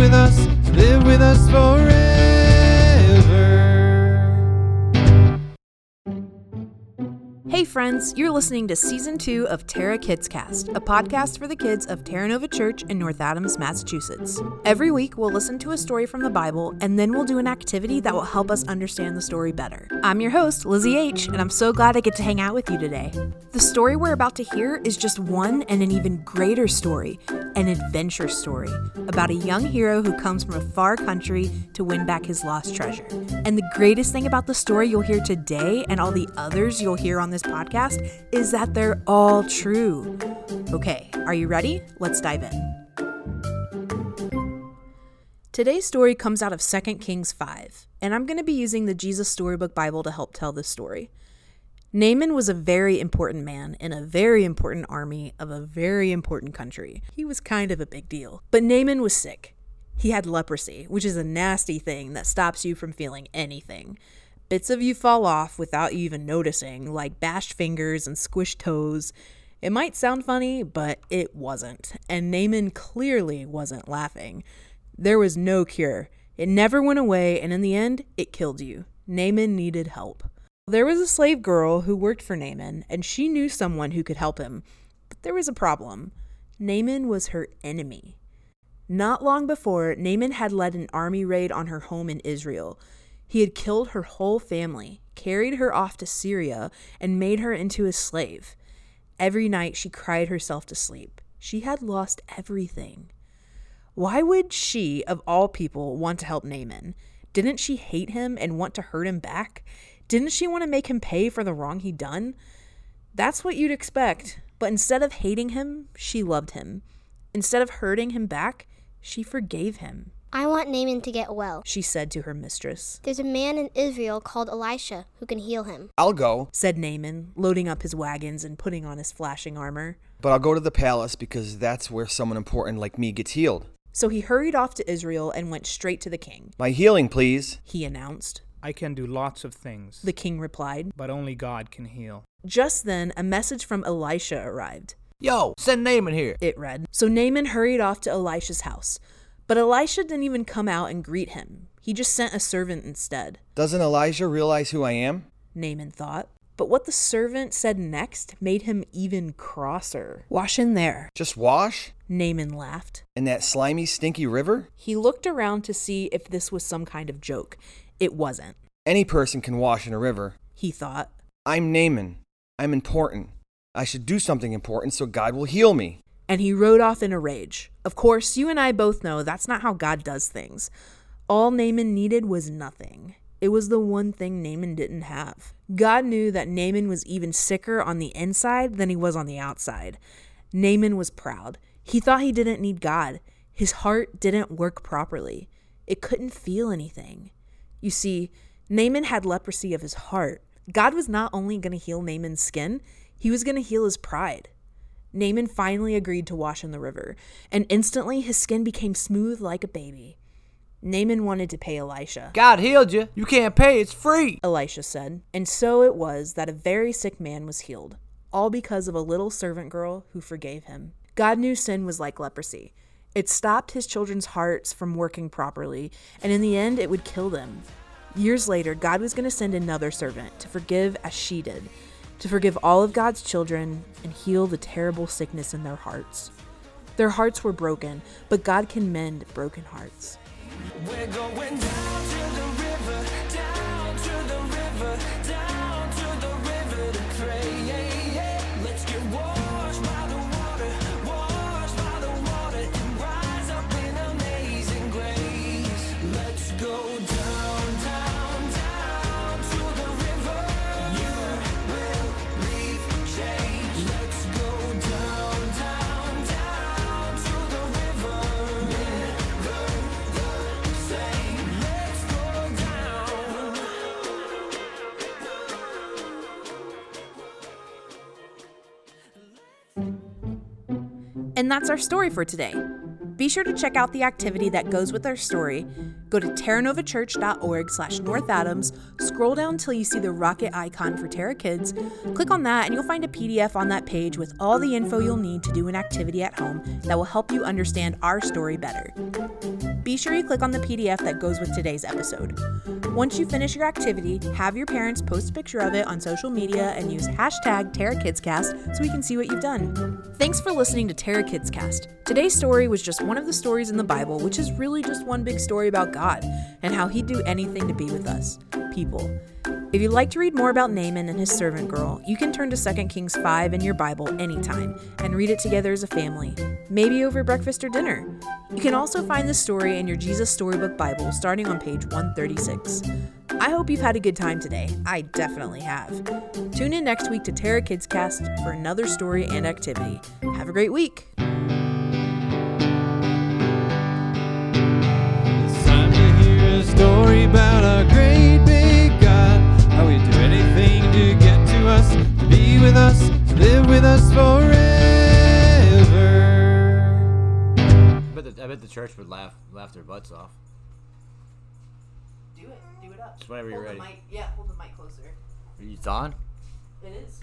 with us, live with us forever. Friends, you're listening to season two of Terra Kids Cast, a podcast for the kids of Terra Nova Church in North Adams, Massachusetts. Every week, we'll listen to a story from the Bible, and then we'll do an activity that will help us understand the story better. I'm your host, Lizzie H., and I'm so glad I get to hang out with you today. The story we're about to hear is just one and an even greater story an adventure story about a young hero who comes from a far country to win back his lost treasure. And the greatest thing about the story you'll hear today and all the others you'll hear on this podcast is that they're all true. Okay, are you ready? Let's dive in. Today's story comes out of 2 Kings 5, and I'm going to be using the Jesus Storybook Bible to help tell this story. Naaman was a very important man in a very important army of a very important country. He was kind of a big deal. But Naaman was sick. He had leprosy, which is a nasty thing that stops you from feeling anything. Bits of you fall off without you even noticing, like bashed fingers and squished toes. It might sound funny, but it wasn't. And Naaman clearly wasn't laughing. There was no cure. It never went away, and in the end, it killed you. Naaman needed help. There was a slave girl who worked for Naaman, and she knew someone who could help him. But there was a problem. Naaman was her enemy. Not long before, Naaman had led an army raid on her home in Israel. He had killed her whole family, carried her off to Syria, and made her into a slave. Every night she cried herself to sleep. She had lost everything. Why would she, of all people, want to help Naaman? Didn't she hate him and want to hurt him back? Didn't she want to make him pay for the wrong he'd done? That's what you'd expect. But instead of hating him, she loved him. Instead of hurting him back, she forgave him. I want Naaman to get well. She said to her mistress. There's a man in Israel called Elisha who can heal him. I'll go, said Naaman, loading up his wagons and putting on his flashing armor. but I'll go to the palace because that's where someone important like me gets healed. So he hurried off to Israel and went straight to the king. My healing, please. He announced. I can do lots of things, The king replied. but only God can heal. Just then, a message from Elisha arrived. Yo, send Naaman here. It read. So Naaman hurried off to Elisha's house. But Elisha didn't even come out and greet him. He just sent a servant instead. Doesn't Elijah realize who I am? Naaman thought. But what the servant said next made him even crosser. Wash in there, Just wash? Naaman laughed. In that slimy, stinky river? He looked around to see if this was some kind of joke. It wasn't, Any person can wash in a river. he thought. I'm Naaman. I'm important. I should do something important so God will heal me. And he rode off in a rage. Of course, you and I both know that's not how God does things. All Naaman needed was nothing. It was the one thing Naaman didn't have. God knew that Naaman was even sicker on the inside than he was on the outside. Naaman was proud. He thought he didn't need God. His heart didn't work properly. It couldn't feel anything. You see, Naaman had leprosy of his heart. God was not only going to heal Naaman's skin, he was going to heal his pride. Naaman finally agreed to wash in the river, and instantly his skin became smooth like a baby. Naaman wanted to pay Elisha. God healed you. You can't pay. It's free. Elisha said. And so it was that a very sick man was healed, all because of a little servant girl who forgave him. God knew sin was like leprosy. It stopped his children's hearts from working properly, and in the end, it would kill them. Years later, God was going to send another servant to forgive as she did, to forgive all of God's children and heal the terrible sickness in their hearts. Their hearts were broken, but God can mend broken hearts. And that's our story for today. Be sure to check out the activity that goes with our story. Go to terranovachurch.org slash North Adams, scroll down till you see the rocket icon for Terra Kids, click on that and you'll find a PDF on that page with all the info you'll need to do an activity at home that will help you understand our story better. Be sure you click on the PDF that goes with today's episode. Once you finish your activity, have your parents post a picture of it on social media and use hashtag TerraKidsCast so we can see what you've done. Thanks for listening to Terra Kids Cast. Today's story was just one of the stories in the Bible, which is really just one big story about God and how he'd do anything to be with us, people. If you'd like to read more about Naaman and his servant girl, you can turn to 2 Kings 5 in your Bible anytime and read it together as a family, maybe over breakfast or dinner. You can also find the story in your Jesus Storybook Bible starting on page 136. I hope you've had a good time today. I definitely have. Tune in next week to Terra Kids Cast for another story and activity. Have a great week. With us forever. I bet, the, I bet the church would laugh laugh their butts off. Do it. Do it up. Just whenever you're ready. yeah, hold the mic closer. Are you on? It is.